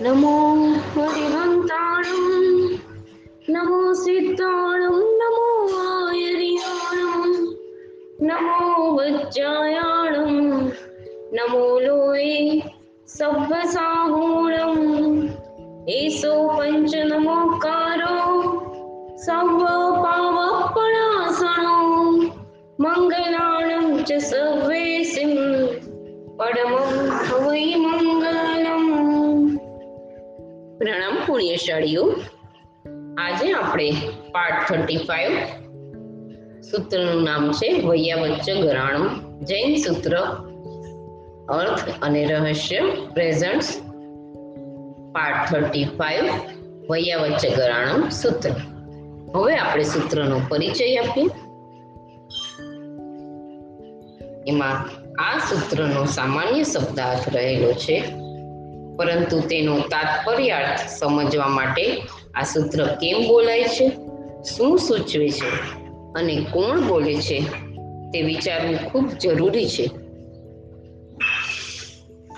નમો સિદ્ધાણમ નમો આયરિયાણમ નમો વજ્જાયાણમ નમો લોય સભ્યસાહૂણમ એસો પંચ નમોકારો સર્વ પાવપણાસણો મંગલાણં ચ સર્વેસિમ પરમં વૈ મંગલમ પ્રણામ પુણ્યશાળીઓ. આજે આપણે પાર્ટ થર્ટી ફાઈવ સૂત્રનું નામ છે વૈયાવચ્ચ ગરાણમ. જૈન સૂત્ર, અર્થ અને રહસ્ય પ્રેઝન્ટ્સ પાર્ટ થર્ટી ફાઈવ વૈયાવચ્ચ ગરાણમ સૂત્ર. હવે આપણે સૂત્રનો પરિચય આપીએ. એમાં આ સૂત્રનો સામાન્ય શબ્દાર્થ રહેલો છે. પરંતુ તેનો તાત્પર્યાર્થ સમજવા માટે આ સૂત્ર કેમ બોલાય છે? શું સૂચવે છે? અને કોણ બોલે છે? તે વિચારવું ખૂબ જરૂરી છે.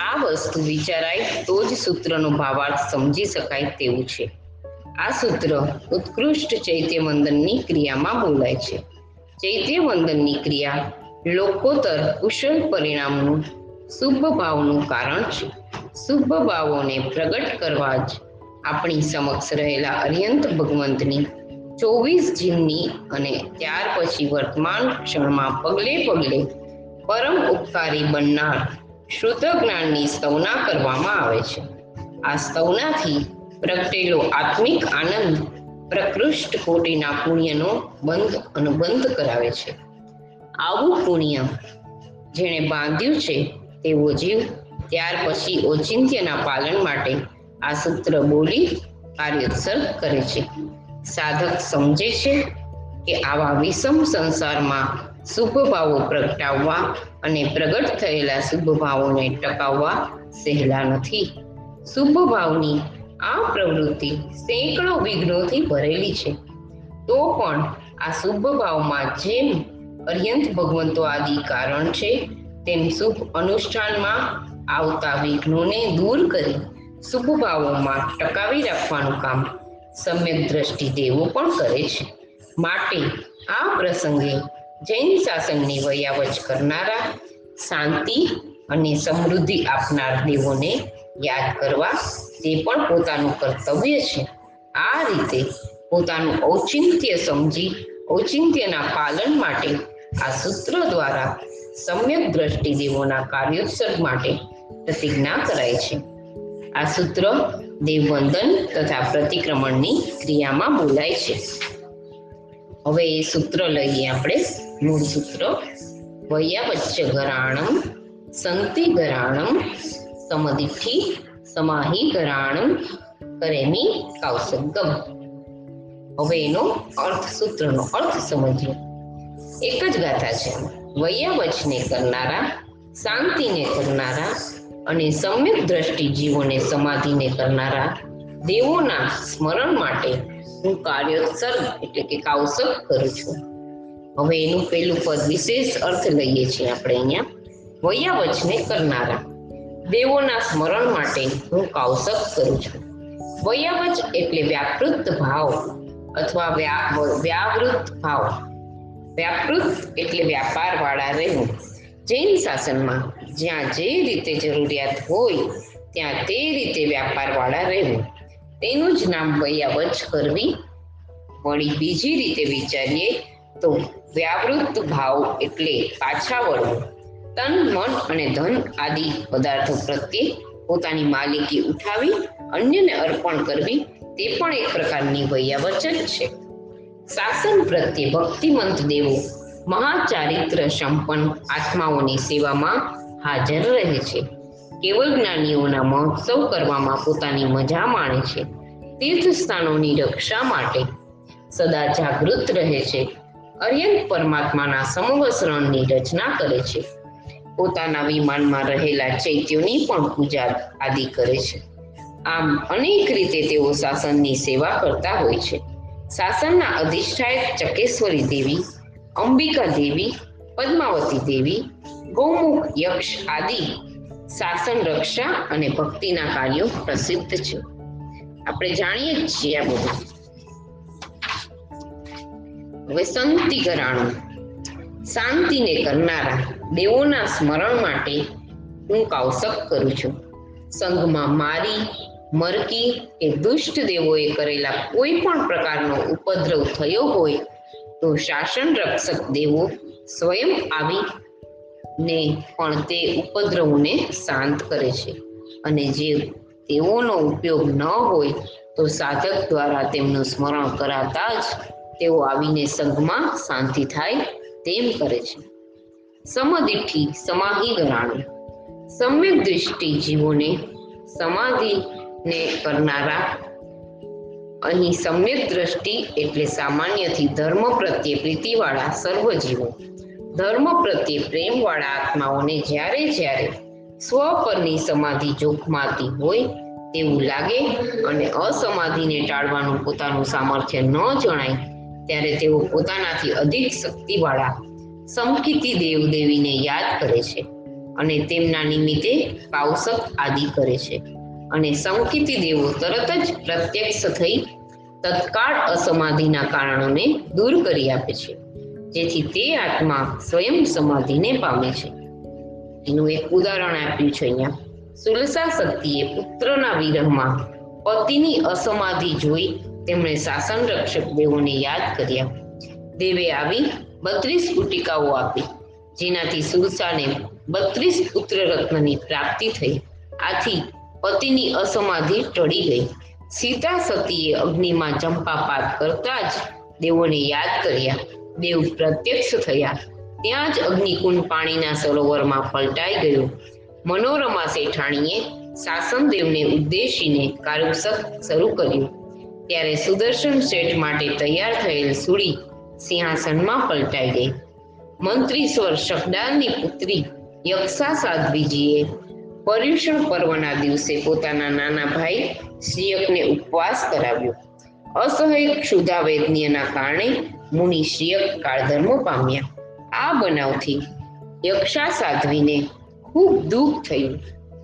આ વસ્તુ વિચારાય તો જ સૂત્રનો ભાવાર્થ સમજી શકાય તેવું છે. આ સૂત્ર ઉત્કૃષ્ટ ચૈત્ય વંદનની ક્રિયામાં બોલાય છે. ચૈત્ય વંદનની ક્રિયા લોકોતર કુશળ પરિણામનું શુભ ભાવનું કારણ છે. શુભ ભાવોને પ્રગટ કરવા જ આપણી સમક્ષ રહેલા અર્યંત ભગવંતની ચોવીસ જીવની અને ત્યાર પછી વર્તમાન ક્ષણમાં પગલે પગલે પરમ ઉપકારી બનનાર શુદ્ધ જ્ઞાનની સ્તવના કરવામાં આવે છે. આ સ્તવનાથી પ્રગટેલો આત્મિક આનંદ પ્રકૃષ્ટ કોટીના પુણ્યનો બંધ અનુબંધ કરાવે છે. આવું પુણ્ય જેણે બાંધ્યું છે તેવો જીવ ત્યાર પછી ઓચિંત્યના પાલન માટે આ સૂત્ર બોલી કાર્યોત્સર્ગ કરે છે. સાધક સમજે છે કે આવા વિષમ સંસારમાં શુભ ભાવો પ્રગટાવવા અને પ્રગટ થયેલા શુભ ભાવોને ટકાવવા સહેલા નથી. શુભ ભાવની આ પ્રવૃત્તિ સેંકડો વિઘ્નોથી ભરેલી છે. તો પણ આ શુભ ભાવમાં જેમ અર્યંત ભગવંતો આદિ કારણ છે, તેમ શુભ અનુષ્ઠાનમાં આવતા વિઘ્નોને દૂર કરી શુભ ભાવોમાં ટકાવી રાખવાનું કામ સમ્યક દ્રષ્ટિ દેવો પણ કરે છે. માટે આ પ્રસંગે જૈન શાસનની વયાવચ કરનારા શાંતિ અને સમૃદ્ધિ આપનાર દેવોને યાદ કરવા તે પણ પોતાનું કર્તવ્ય છે. આ રીતે પોતાનું ઔચિંત્ય સમજી ઔચિંત્યના પાલન માટે આ સૂત્ર દ્વારા સમ્યક દ્રષ્ટિ દેવોના કાર્યોત્સર્ગ માટે પ્રતિજ્ઞા કરાય છે. આ સૂત્ર દેવવંદન તથા પ્રતિક્રમણની ક્રિયામાં બોલાય છે. હવે એ સૂત્ર લઈએ આપણે. મૂળ સૂત્ર. વૈયાવચ્ચ ગરાણમ સંતિ ગરાણમ સમદિઠ્ઠિ સમાહી ગરાણમ કરેમી કૌસગમ હવે એનો અર્થ, સૂત્રનો અર્થ સમજીએ. એક જ ગાથા છે. વૈયાવચને કરનારા, શાંતિને કરનારા અને સમ્યક દ્રષ્ટિ જીવોને સમાધિને કરનારા દેવોના સ્મરણ માટે હું કાર્યોત્સર્ગ એટલે કે કાવસક કરું છું. હવે એનું પહેલું પદ વિશેષ અર્થ લઈએ છીએ આપણે અહીંયા. વયાવચને કરનારા દેવોના સ્મરણ માટે હું કાવસક કરું છું. વૈયાવચ એટલે વ્યાપૃત ભાવ અથવા વ્યાવૃત ભાવ. વ્યાપૃત એટલે વ્યાપાર વાળા રહેવું. જૈન શાસનમાં જ્યાં જે રીતે જરૂરિયાત હોય, ત્યાં તે રીતે વ્યાપારવાળા રહેવું તેનું જ નામ વૈયાવચ કરવી. વળી બીજી રીતે વિચારીએ તો વ્યાવૃત્ત ભાવ એટલે પાછા વળવું. તન, મન અને ધન આદિ પદાર્થો પ્રત્યે પોતાની માલિકી ઉઠાવી, અન્યને અર્પણ કરવી, તે પણ એક પ્રકારની વૈયાવચ જ છે. શાસન પ્રત્યે ભક્તિમંત દેવો મહાચારિત્ર સંપન્ન આત્માઓની સેવામાં હાજર રહે છે. કેવળ જ્ઞાનીઓના મહોત્સવ કરવામાં પોતાની મજા માણે છે. તીર્થ સ્થાનોની રક્ષા માટે સદા જાગૃત રહે છે. અર્યંત પરમાત્માના સમવસરણની રચના કરે છે. પોતાના વિમાનમાં રહેલા ચૈત્યોની પણ પૂજા આદિ કરે છે. આમ અનેક રીતે તેઓ શાસનની સેવા કરતા હોય છે. શાસનના અધિષ્ઠાયક ચકેશ્વરી દેવી અંબિકા દેવી, પદ્માવતી દેવી, ગૌમુખ, યક્ષ આદિ શાસન રક્ષા અને ભક્તિના કાર્યો પ્રસિદ્ધ છે. આપણે જાણીએ જ છીએ આ બધું. હવે સંતિ ઘરાણું. શાંતિને કરનારા દેવોના સ્મરણ માટે હું કૌશક કરું છું. સંઘમાં મારી, મરકી કે દુષ્ટ દેવોએ કરેલા કોઈ પણ પ્રકારનો ઉપદ્રવ થયો હોય તો શાસન રક્ષક દેવો સ્વયં આવી ને પણ તે ઉપદ્રવને શાંત કરે છે. અને જે તેઓનો ઉપયોગ ન હોય તો સાધક દ્વારા તેમનું સ્મરણ કરાતા જ તેઓ આવીને સંઘમાં શાંતિ થાય તેમ કરે છે. સમદિઠ્ઠી સમાહી ગણાણું સમ્યક દ્રષ્ટિ જીવોને સમાધિને કરનારા અહીં સમ્યક દ્રષ્ટિ એટલે સામાન્યથી ધર્મ પ્રત્યે પ્રીતિવાળા સર્વજીવો. ધર્મ પ્રત્યે પ્રેમવાળા આત્માઓને જ્યારે જ્યારે સ્વ પરની સમાધિ જોખમાતી હોય તેવું લાગે અને અસમાધિને ટાળવાનું પોતાનું સામર્થ્ય ન જણાય, ત્યારે તેઓ પોતાનાથી અધિક શક્તિવાળા સમકીતી દેવદેવીને યાદ કરે છે અને તેમના નિમિત્તે પાવસક આદિ કરે છે. અને સંકિતી દેવો તરત જ પ્રત્યક્ષ થઈ તત્કાળ અસમાધિના કારણોને દૂર કરી આપે છે. જેથી તે આત્મા સ્વયં સમાધિને પામે છે. એનું એક ઉદાહરણ આપ્યું છે અહીંયા. સુલસા શક્તિએ પુત્રના વિરહમાં પતિની અસમાધિ જોઈ તેમણે શાસન રક્ષક દેવોને યાદ કર્યા. દેવે આવી બત્રીસ કુટિકાઓ આપી, જેનાથી સુલસાને બત્રીસ પુત્ર રત્નની પ્રાપ્તિ થઈ. આથી પતિની અસમાધિ ટળી ગઈ. સીતા સતીએ અગ્નિમાં ચંપાપાત કરતા જ દેવોને યાદ કર્યા. દેવ પ્રત્યક્ષ થયા. ત્યાં જ અગ્નિકુંડ પાણીના સરોવરમાં પલટાઈ ગયું. મનોરમા શેઠાણીએ શાસન દેવને ઉદ્દેશીને કારુસક શરૂ કર્યું. ત્યારે સુદર્શન શેઠ માટે તૈયાર થયેલ સુડી સિંહાસનમાં પલટાઈ ગઈ. મંત્રીશ્વર શકડાલની પુત્રી યક્ષા સાધ્વીજીએ પર્યુષણ પર્વના દિવસે પોતાના નાના ભાઈ શ્રીયકને ઉપવાસ કરાવ્યો. અસહ્ય ક્ષુધા વેદનીયના કારણે મુનિ શ્રીયક કાળધર્મ પામ્યા. આ બનાવથી યક્ષા સાધ્વીને ખૂબ દુઃખ થયું.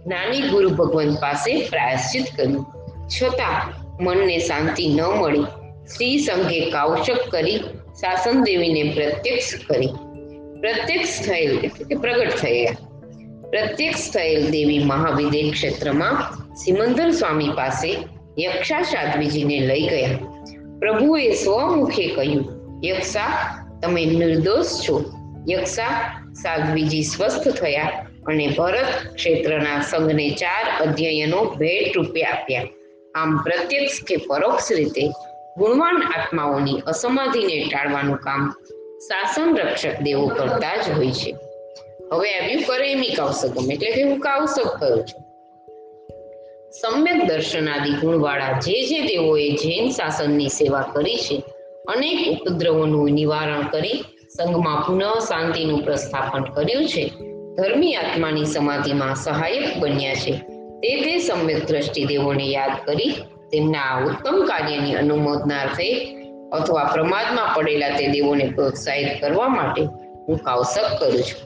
નાની ગુરુ ભગવાન પાસે પ્રાયશ્ચિત કર્યું. છતાં મનને શાંતિ ન મળી. શ્રી સંઘે કાવશક કરી શાસન દેવીને પ્રત્યક્ષ કરી. પ્રત્યક્ષ થયેલ એટલે કે પ્રગટ થયા પ્રત્યક્ષ થયેલ દેવી મહાવિદે ક્ષેત્રમાં સિમંદર સ્વામી પાસે યક્ષા સાધ્વીજીને લઈ ગયા. પ્રભુએ સ્વમુખે કહ્યું, યક્ષા, તમે નિર્દોષ છો. યક્ષા સાધ્વીજી સ્વસ્થ થયા અને ભરત ક્ષેત્રના સંઘને ચાર અધ્યયનો ભેટ રૂપે આપ્યા. આમ પ્રત્યક્ષ કે પરોક્ષ રીતે ગુણવાન આત્માઓની અસમાધિને ટાળવાનું કામ શાસન રક્ષક દેવો કરતા જ હોય છે. હવે આવ્યું કરેમી કાવસકમ એટલે કે હું કાવસક કરું છું. સમ્યક દર્શનાદિ ગુણવાળા જે જે દેવોએ જૈન શાસનની સેવા કરી છે, અનેક ઉપદ્રવોનું નિવારણ કરી સંઘમાં પુનઃ શાંતિનું પ્રસ્થાપન કર્યું છે. ધર્મી આત્માની સમાધિમાં સહાયક બન્યા છે. તે તે સમ્યક દ્રષ્ટિ દેવોને યાદ કરી તેમના આ ઉત્તમ કાર્યની અનુમોદનાર્થે અથવા પ્રમાદમાં પડેલા તે દેવોને પ્રોત્સાહિત કરવા માટે હું કાવસક કરું છું.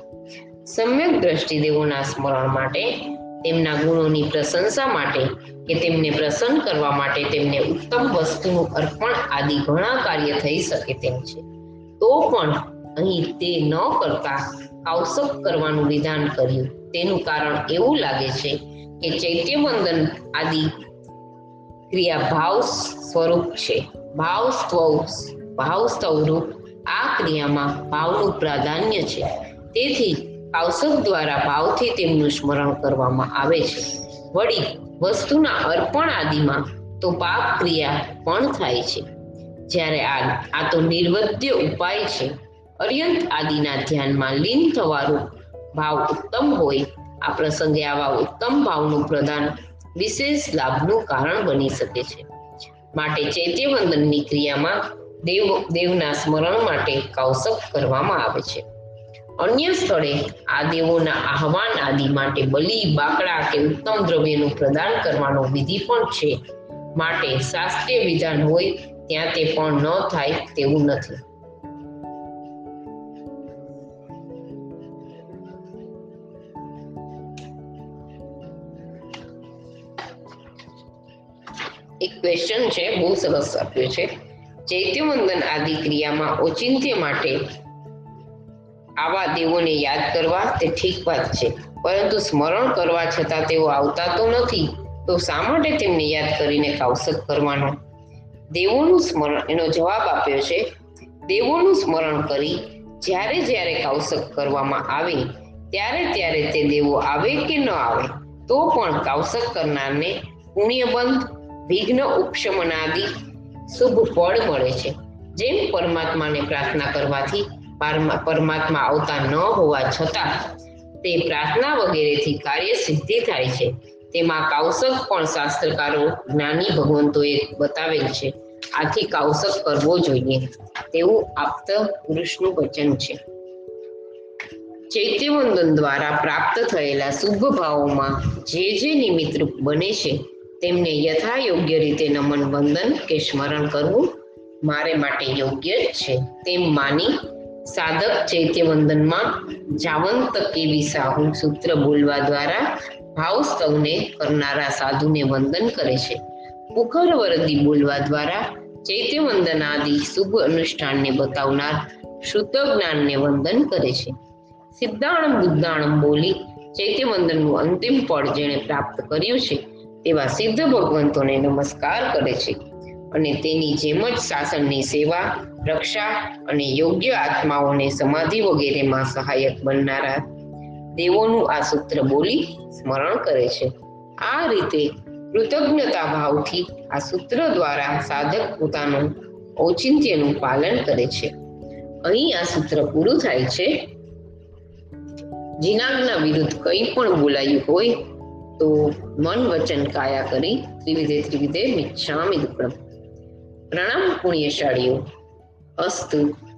સમ્યક દ્રષ્ટિ દેવોના સ્મરણ માટે, તેમના ગુણોની પ્રશંસા માટે કે તેમને પ્રસન્ન કરવા માટે તેમને ઉત્તમ વસ્તુનું અર્પણ આદિ ઘણા કાર્ય થઈ શકે તેમ છે. તો પણ અહીં તે ન કરતા કાવસક કરવાનું વિધાન કર્યું. તેનું કારણ એવું લાગે છે કે ચૈત્યવંદન આદિ ક્રિયા ભાવ સ્વરૂપ છે. ભાવ સ્વ ભાવ સ્વરૂપ આ ક્રિયામાં ભાવનું પ્રાધાન્ય છે. તેથી કાવસક દ્વારા ભાવથી તેમનું સ્મરણ કરવામાં આવે છે. વળી, વસ્તુના અર્પણ આદિમાં તો પાપ ક્રિયા પણ થાય છે. જ્યારે આ આ તો નિર્વધ્ય ઉપાય છે. અર્યંત આદિના ધ્યાનમાં લીન થવાનું ભાવ ઉત્તમ હોય, આ પ્રસંગે આવા ઉત્તમ ભાવનું પ્રદાન વિશેષ લાભનું કારણ બની શકે છે. માટે ચૈત્યવંદનની ક્રિયામાં દેવ, દેવના સ્મરણ માટે કાવસક કરવામાં આવે છે. અન્ય સ્થળે આ દેવોના આહવાન આદિ માટે બલિ, બાકડા કે ઉત્તમ દ્રવ્યનું પ્રદાન કરવાનો વિધિ પણ છે. માટે શાસ્ત્રીય વિધાન હોય ત્યાં તે પણ ન થાય તેવું નથી. એક ક્વેશ્ચન છે, બહુ સરસ આપ્યો છે. ચૈત્યવંદન આદિ ક્રિયામાં ઔચિંત્ય માટે આવા દેવોને યાદ કરવા તે ઠીક વાત છે. પરંતુ સ્મરણ કરવા છતાં તેઓ આવતા તો નથી. તો શા માટે તેમને યાદ કરીને કાવસક કરવાનો? દેવોનું સ્મરણ એનો જવાબ આપ્યો છે, દેવોનું સ્મરણ કરી જ્યારે જ્યારે કાવસક કરવામાં આવે, ત્યારે ત્યારે તે દેવો આવે કે ન આવે, તો પણ કાવસક કરનારને પુણ્યબંધ, વિઘ્ન ઉપશમનાદિ શુભ ફળ મળે છે. જેમ પરમાત્માને પ્રાર્થના કરવાથી પરમાત્મા આવતા ન હોવા છતાં તે પ્રાર્થના વગેરેથી કાર્ય સિદ્ધિ થાય છે. તેમાં કાવસક પણ શાસ્ત્રકારો, જ્ઞાની ભગવંતોએ બતાવેલ છે. આથી કાવસક કરવો જોઈએ. તેવું આપ્ત પુરુષનું વચન છે. ચૈત્યવંદન દ્વારા પ્રાપ્ત થયેલા શુભ ભાવોમાં જે જે નિમિત્તરૂપ બને છે, તેમને યથા યોગ્ય રીતે નમન વંદન કે સ્મરણ કરવું મારે માટે યોગ્ય છે. તેમ માની સાધક ચૈત્યવંદનમાં જાવંત કેવી સાહુ સૂત્ર બોલવા દ્વારા ભાવ સૌને કરનારા સાધુને વંદન કરે છે. પુખર વરદી બોલવા દ્વારા ચૈત્યવંદન આદિ શુભ અનુષ્ઠાનને બતાવનાર શુદ્ધ જ્ઞાનને વંદન કરે છે. સિદ્ધાણમ બુદ્ધાણમ બોલી ચૈત્યવંદનનું અંતિમ પળ જેણે પ્રાપ્ત કર્યું છે તેવા સિદ્ધ ભગવંતોને નમસ્કાર કરે છે. અને તેની જેમ જ શાસનની સેવા, રક્ષા અને યોગ્ય આત્માઓને સમાધિ વગેરેમાં સહાયક બનનારા દેવોનું આ સૂત્ર બોલી સ્મરણ કરે છે. આ રીતે કૃતજ્ઞતા ભાવથી આ સૂત્ર દ્વારા સાધક પોતાનું ઔચિત્યનું પાલન કરે છે. અહીં આ સૂત્ર પૂરું થાય છે. જીનાગના વિરુદ્ધ કંઈ પણ બોલાયું હોય તો મન વચન કાયા કરી ત્રિવિધે ત્રિવિધે મિચ્છામિ દુક્કડમ પ્રણામ પુણ્યશાળીઓ. અસ્તુ.